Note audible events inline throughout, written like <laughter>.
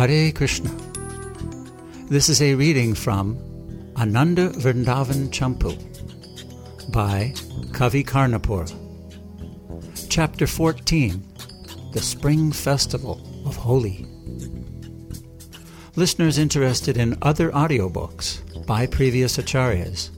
Hare Krishna. This is a reading from Ananda Vrindavan Champu by Kavi Karnapur. Chapter 14 The Spring Festival of Holi. Listeners interested in other audiobooks by previous acharyas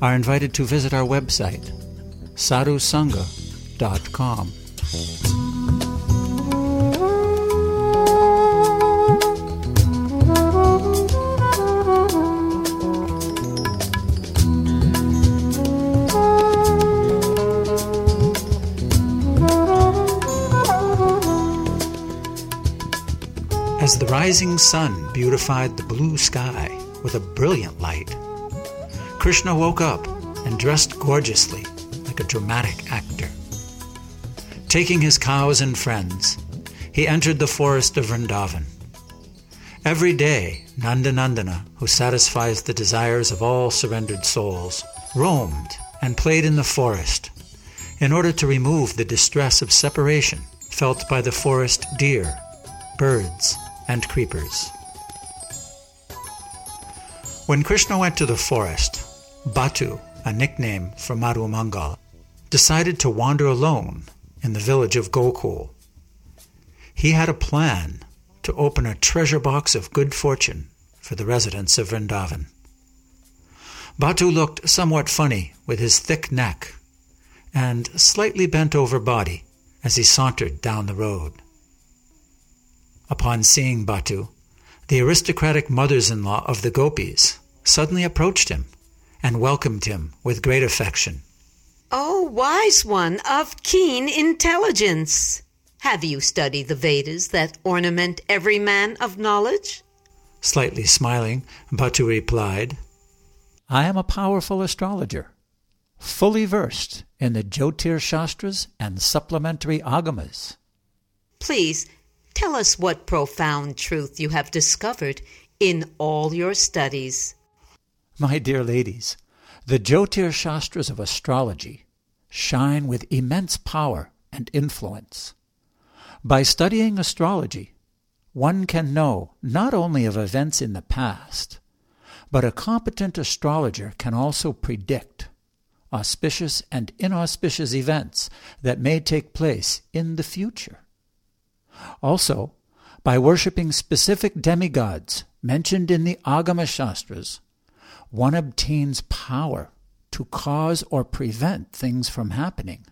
are invited to visit our website, sadhusanga.com. the rising sun beautified the blue sky with a brilliant light, Krishna woke up and dressed gorgeously like a dramatic actor. Taking his cows and friends, he entered the forest of Vrindavan. Every day, Nandanandana, who satisfies the desires of all surrendered souls, roamed and played in the forest in order to remove the distress of separation felt by the forest deer, birds, and creepers. When Krishna went to the forest, Batu, a nickname for Madhu Mangal, decided to wander alone in the village of Gokul. He had a plan to open a treasure box of good fortune for the residents of Vrindavan. Batu looked somewhat funny with his thick neck and slightly bent over body as he sauntered down the road. Upon seeing Batu, the aristocratic mothers in law of the gopis suddenly approached him and welcomed him with great affection. Oh, wise one of keen intelligence! Have you studied the Vedas that ornament every man of knowledge? Slightly smiling, Batu replied, I am a powerful astrologer, fully versed in the Jyotir Shastras and supplementary Agamas. Please Tell us what profound truth you have discovered in all your studies. My dear ladies, the Jyotir Shastras of astrology shine with immense power and influence. By studying astrology, one can know not only of events in the past, but a competent astrologer can also predict auspicious and inauspicious events that may take place in the future. Also, by worshipping specific demigods mentioned in the Agama Shastras, one obtains power to cause or prevent things from happening.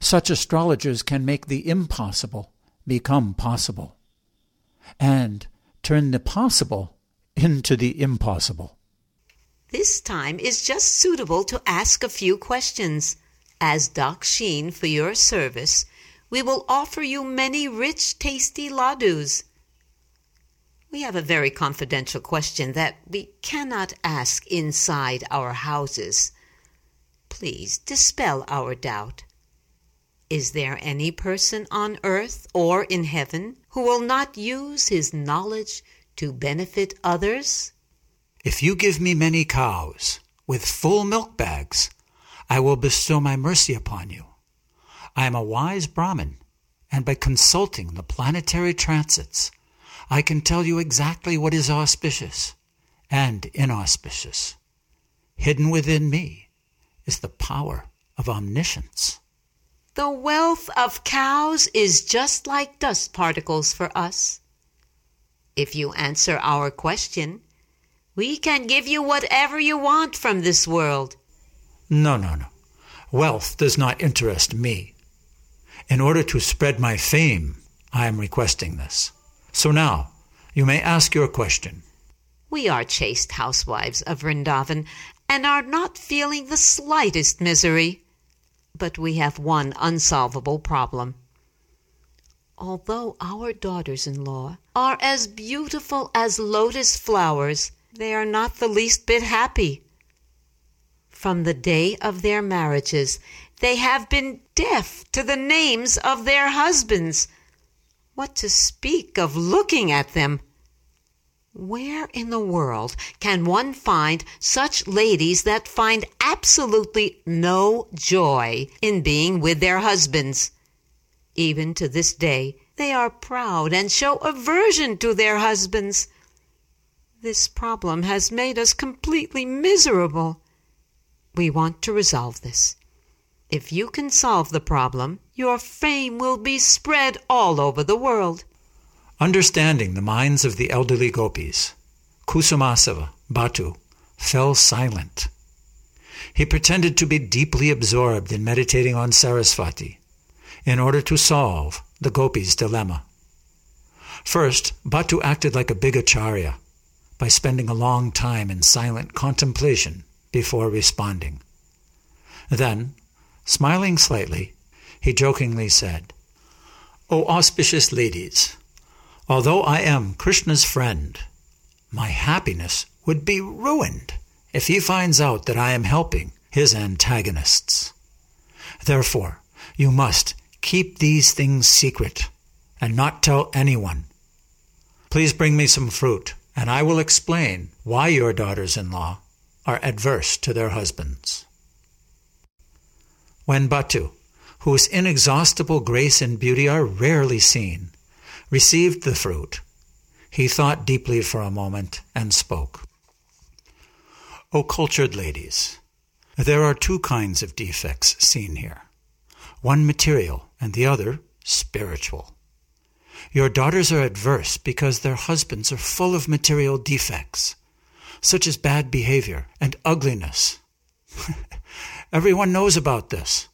Such astrologers can make the impossible become possible and turn the possible into the impossible. This time is just suitable to ask a few questions. As dakshina for your service, we will offer you many rich, tasty ladus. We have a very confidential question that we cannot ask inside our houses. Please dispel our doubt. Is there any person on earth or in heaven who will not use his knowledge to benefit others? If you give me many cows with full milk bags, I will bestow my mercy upon you. I am a wise Brahmin, and by consulting the planetary transits, I can tell you exactly what is auspicious and inauspicious. Hidden within me is the power of omniscience. The wealth of cows is just like dust particles for us. If you answer our question, we can give you whatever you want from this world. No, no, no. Wealth does not interest me. In order to spread my fame, I am requesting this. So now, you may ask your question. We are chaste housewives of Vrindavan and are not feeling the slightest misery. But we have one unsolvable problem. Although our daughters in law are as beautiful as lotus flowers, they are not the least bit happy. From the day of their marriages, they have been deaf to the names of their husbands. What to speak of looking at them? Where in the world can one find such ladies that find absolutely no joy in being with their husbands? Even to this day, They are proud and show aversion to their husbands. This problem has made us completely miserable. We want to resolve this. If you can solve the problem, your fame will be spread all over the world. Understanding the minds of the elderly gopis, Kusumasava, Batu, fell silent. He pretended to be deeply absorbed in meditating on Sarasvati in order to solve the gopis' dilemma. First, Batu acted like a big acharya by spending a long time in silent contemplation before responding. Then, smiling slightly, he jokingly said, O auspicious ladies, although I am Krishna's friend, my happiness would be ruined if he finds out that I am helping his antagonists. Therefore, you must keep these things secret and not tell anyone. Please bring me some fruit, and I will explain why your daughters in law are adverse to their husbands. When Batu, whose inexhaustible grace and beauty are rarely seen, received the fruit, he thought deeply for a moment and spoke. O cultured ladies, there are two kinds of defects seen here one material and the other spiritual. Your daughters are adverse because their husbands are full of material defects, such as bad behavior and ugliness. <laughs> Everyone knows about this.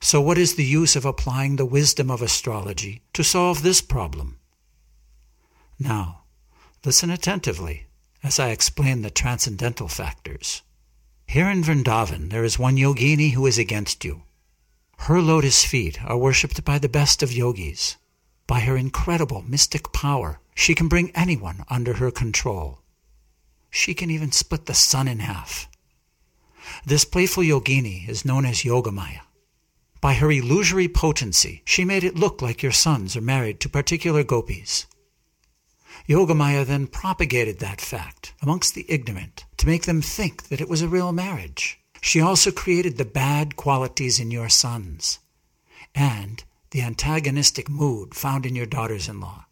So, what is the use of applying the wisdom of astrology to solve this problem? Now, listen attentively as I explain the transcendental factors. Here in Vrindavan, there is one yogini who is against you. Her lotus feet are worshipped by the best of yogis. By her incredible mystic power, she can bring anyone under her control. She can even split the sun in half. This playful yogini is known as Yogamaya. By her illusory potency, she made it look like your sons are married to particular gopis. Yogamaya then propagated that fact amongst the ignorant to make them think that it was a real marriage. She also created the bad qualities in your sons and the antagonistic mood found in your daughters in law.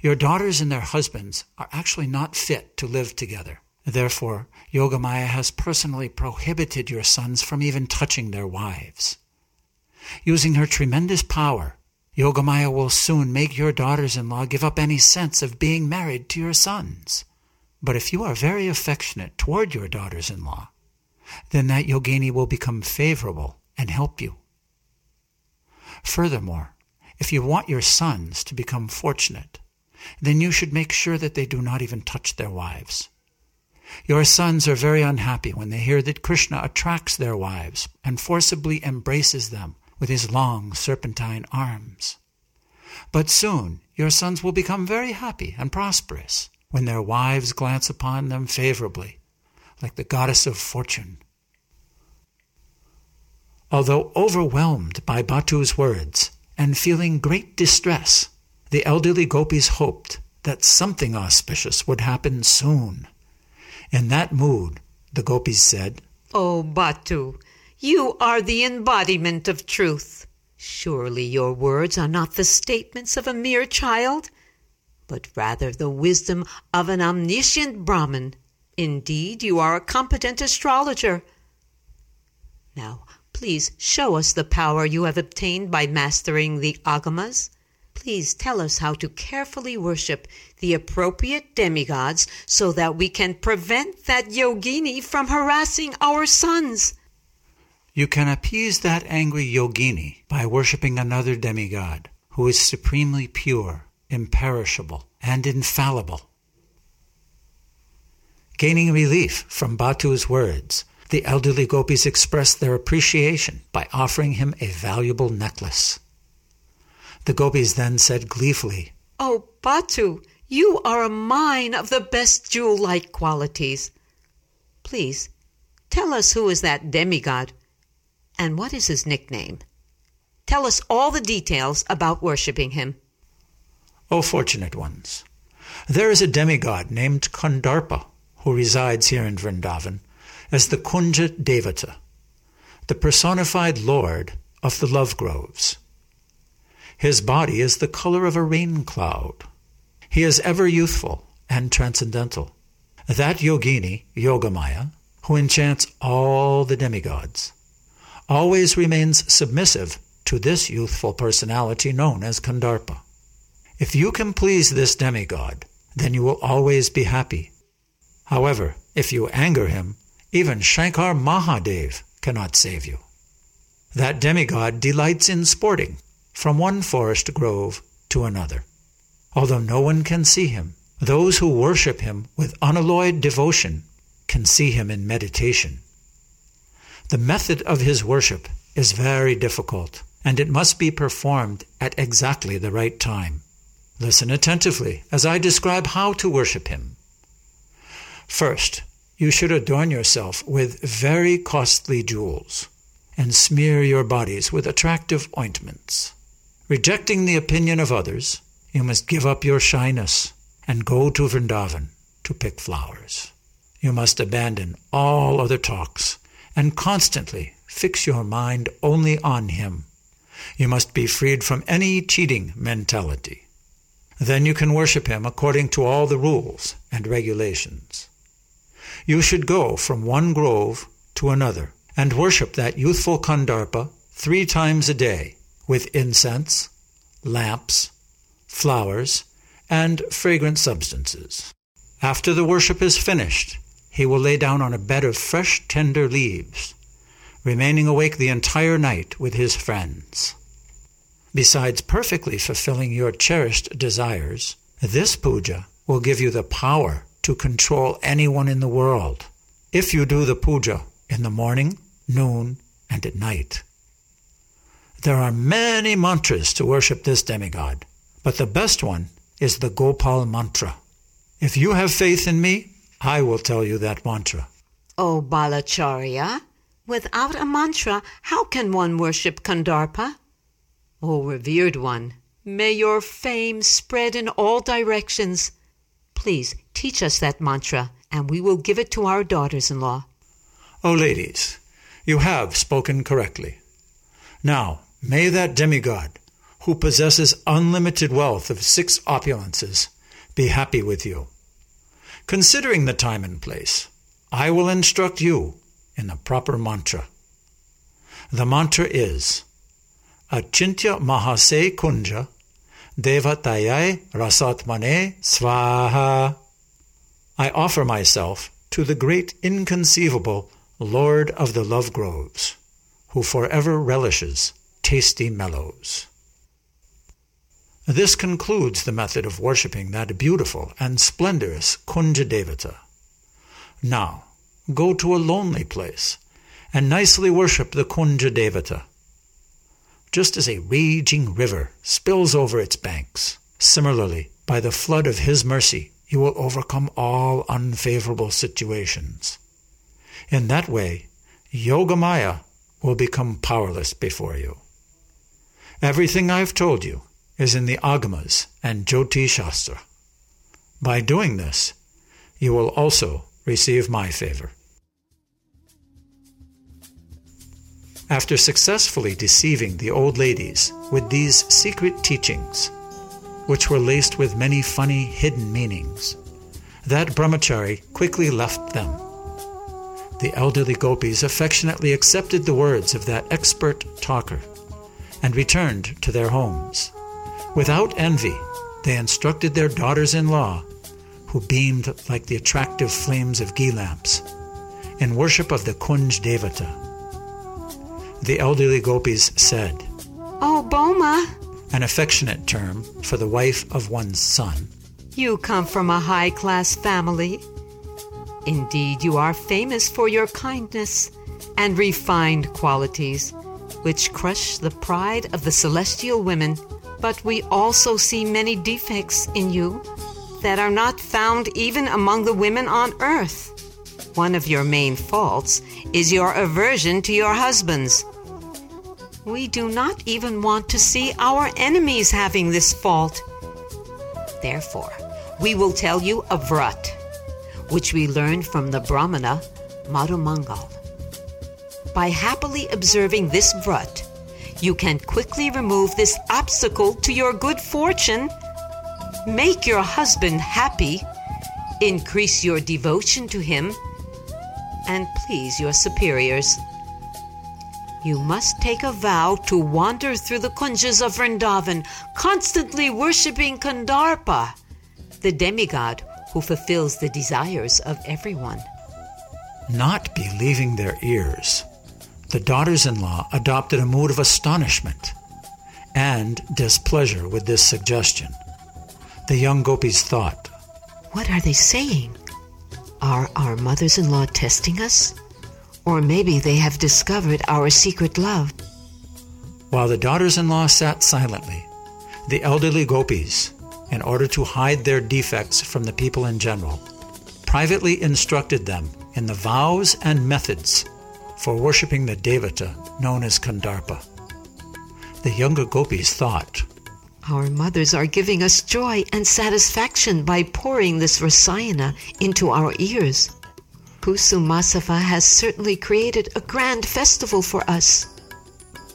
Your daughters and their husbands are actually not fit to live together. Therefore, Yogamaya has personally prohibited your sons from even touching their wives. Using her tremendous power, Yogamaya will soon make your daughters in law give up any sense of being married to your sons. But if you are very affectionate toward your daughters in law, then that yogini will become favorable and help you. Furthermore, if you want your sons to become fortunate, then you should make sure that they do not even touch their wives. Your sons are very unhappy when they hear that Krishna attracts their wives and forcibly embraces them with his long serpentine arms. But soon your sons will become very happy and prosperous when their wives glance upon them favorably, like the goddess of fortune. Although overwhelmed by Batu's words and feeling great distress, the elderly gopis hoped that something auspicious would happen soon. In that mood, the gopis said, O oh, Batu, you are the embodiment of truth. Surely your words are not the statements of a mere child, but rather the wisdom of an omniscient Brahmin. Indeed, you are a competent astrologer. Now, please show us the power you have obtained by mastering the agamas. Please tell us how to carefully worship the appropriate demigods so that we can prevent that yogini from harassing our sons. You can appease that angry yogini by worshiping another demigod who is supremely pure, imperishable, and infallible. Gaining relief from Batu's words, the elderly gopis expressed their appreciation by offering him a valuable necklace. The gopis then said gleefully, Oh, Batu, you are a mine of the best jewel like qualities. Please, tell us who is that demigod and what is his nickname? Tell us all the details about worshipping him. O fortunate ones, there is a demigod named Kandarpa who resides here in Vrindavan as the Kunja Devata, the personified lord of the love groves. His body is the color of a rain cloud. He is ever youthful and transcendental. That yogini, Yogamaya, who enchants all the demigods, always remains submissive to this youthful personality known as Kandarpa. If you can please this demigod, then you will always be happy. However, if you anger him, even Shankar Mahadev cannot save you. That demigod delights in sporting from one forest grove to another. Although no one can see him, those who worship him with unalloyed devotion can see him in meditation. The method of his worship is very difficult, and it must be performed at exactly the right time. Listen attentively as I describe how to worship him. First, you should adorn yourself with very costly jewels and smear your bodies with attractive ointments. Rejecting the opinion of others, you must give up your shyness and go to Vrindavan to pick flowers. You must abandon all other talks and constantly fix your mind only on Him. You must be freed from any cheating mentality. Then you can worship Him according to all the rules and regulations. You should go from one grove to another and worship that youthful Kandarpa three times a day with incense, lamps, flowers, and fragrant substances. After the worship is finished, he will lay down on a bed of fresh, tender leaves, remaining awake the entire night with his friends. Besides perfectly fulfilling your cherished desires, this puja will give you the power to control anyone in the world if you do the puja in the morning, noon, and at night. There are many mantras to worship this demigod, but the best one is the Gopal mantra. If you have faith in me, I will tell you that mantra. Oh, Balacharya, without a mantra, how can one worship Kandarpa? Oh, revered one, may your fame spread in all directions. Please teach us that mantra, and we will give it to our daughters in law. O oh, ladies, you have spoken correctly. Now, may that demigod, who possesses unlimited wealth of six opulences, be happy with you. Considering the time and place, I will instruct you in the proper mantra. The mantra is Achintya Mahase Kunja Devatayai Rasatmane Svaha. I offer myself to the great inconceivable Lord of the Love Groves, who forever relishes tasty mellows. This concludes the method of worshipping that beautiful and splendorous Kunja Devata. Now, go to a lonely place and nicely worship the Kunja Devata. Just as a raging river spills over its banks, similarly, by the flood of His mercy, you will overcome all unfavorable situations. In that way, Yogamaya will become powerless before you. Everything I've told you is in the Agamas and Jyoti Shastra. By doing this, you will also receive my favor. After successfully deceiving the old ladies with these secret teachings, which were laced with many funny hidden meanings, that brahmachari quickly left them the elderly gopis affectionately accepted the words of that expert talker and returned to their homes. Without envy, they instructed their daughters in law, who beamed like the attractive flames of ghee lamps, in worship of the Kunj Devata. The elderly gopis said, Oh, Boma, an affectionate term for the wife of one's son, you come from a high class family Indeed, you are famous for your kindness and refined qualities, which crush the pride of the celestial women. But we also see many defects in you that are not found even among the women on earth. One of your main faults is your aversion to your husbands. We do not even want to see our enemies having this fault. Therefore, we will tell you a vrat which we learned from the Brahmana Madhumangal. By happily observing this vrat, you can quickly remove this obstacle to your good fortune. Make your husband happy, increase your devotion to him, and please your superiors. You must take a vow to wander through the kunjas of Vrindavan, constantly worshipping Kandarpa, the demigod who fulfills the desires of everyone. Not believing their ears, the daughters in law adopted a mood of astonishment and displeasure with this suggestion. The young gopis thought, What are they saying? Are our mothers in law testing us? Or maybe they have discovered our secret love. While the daughters in law sat silently, the elderly gopis, in order to hide their defects from the people in general, privately instructed them in the vows and methods for worshipping the Devata known as Kandarpa. The younger gopis thought, Our mothers are giving us joy and satisfaction by pouring this rasayana into our ears. Kusumasava has certainly created a grand festival for us.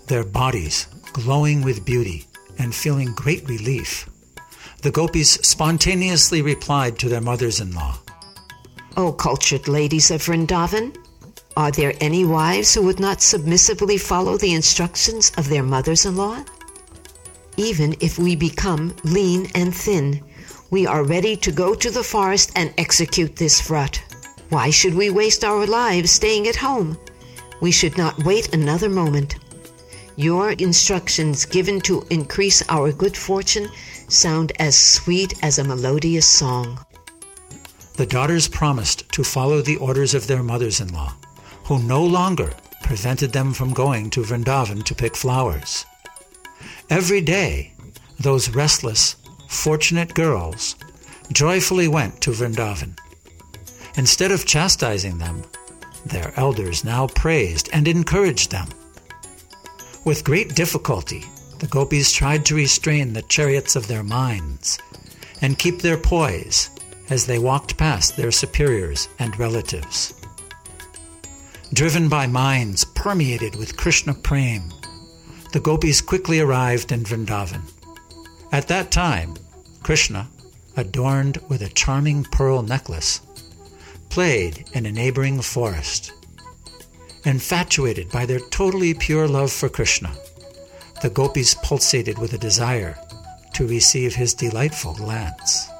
Their bodies glowing with beauty and feeling great relief, the gopis spontaneously replied to their mothers in law O cultured ladies of Vrindavan, are there any wives who would not submissively follow the instructions of their mothers in law? Even if we become lean and thin, we are ready to go to the forest and execute this vrat. Why should we waste our lives staying at home? We should not wait another moment. Your instructions given to increase our good fortune sound as sweet as a melodious song. The daughters promised to follow the orders of their mothers in law, who no longer prevented them from going to Vrindavan to pick flowers. Every day, those restless, fortunate girls joyfully went to Vrindavan. Instead of chastising them, their elders now praised and encouraged them. With great difficulty, the gopis tried to restrain the chariots of their minds and keep their poise as they walked past their superiors and relatives. Driven by minds permeated with Krishna Prem, the gopis quickly arrived in Vrindavan. At that time, Krishna, adorned with a charming pearl necklace, played in a neighboring forest. Infatuated by their totally pure love for Krishna, the gopis pulsated with a desire to receive his delightful glance.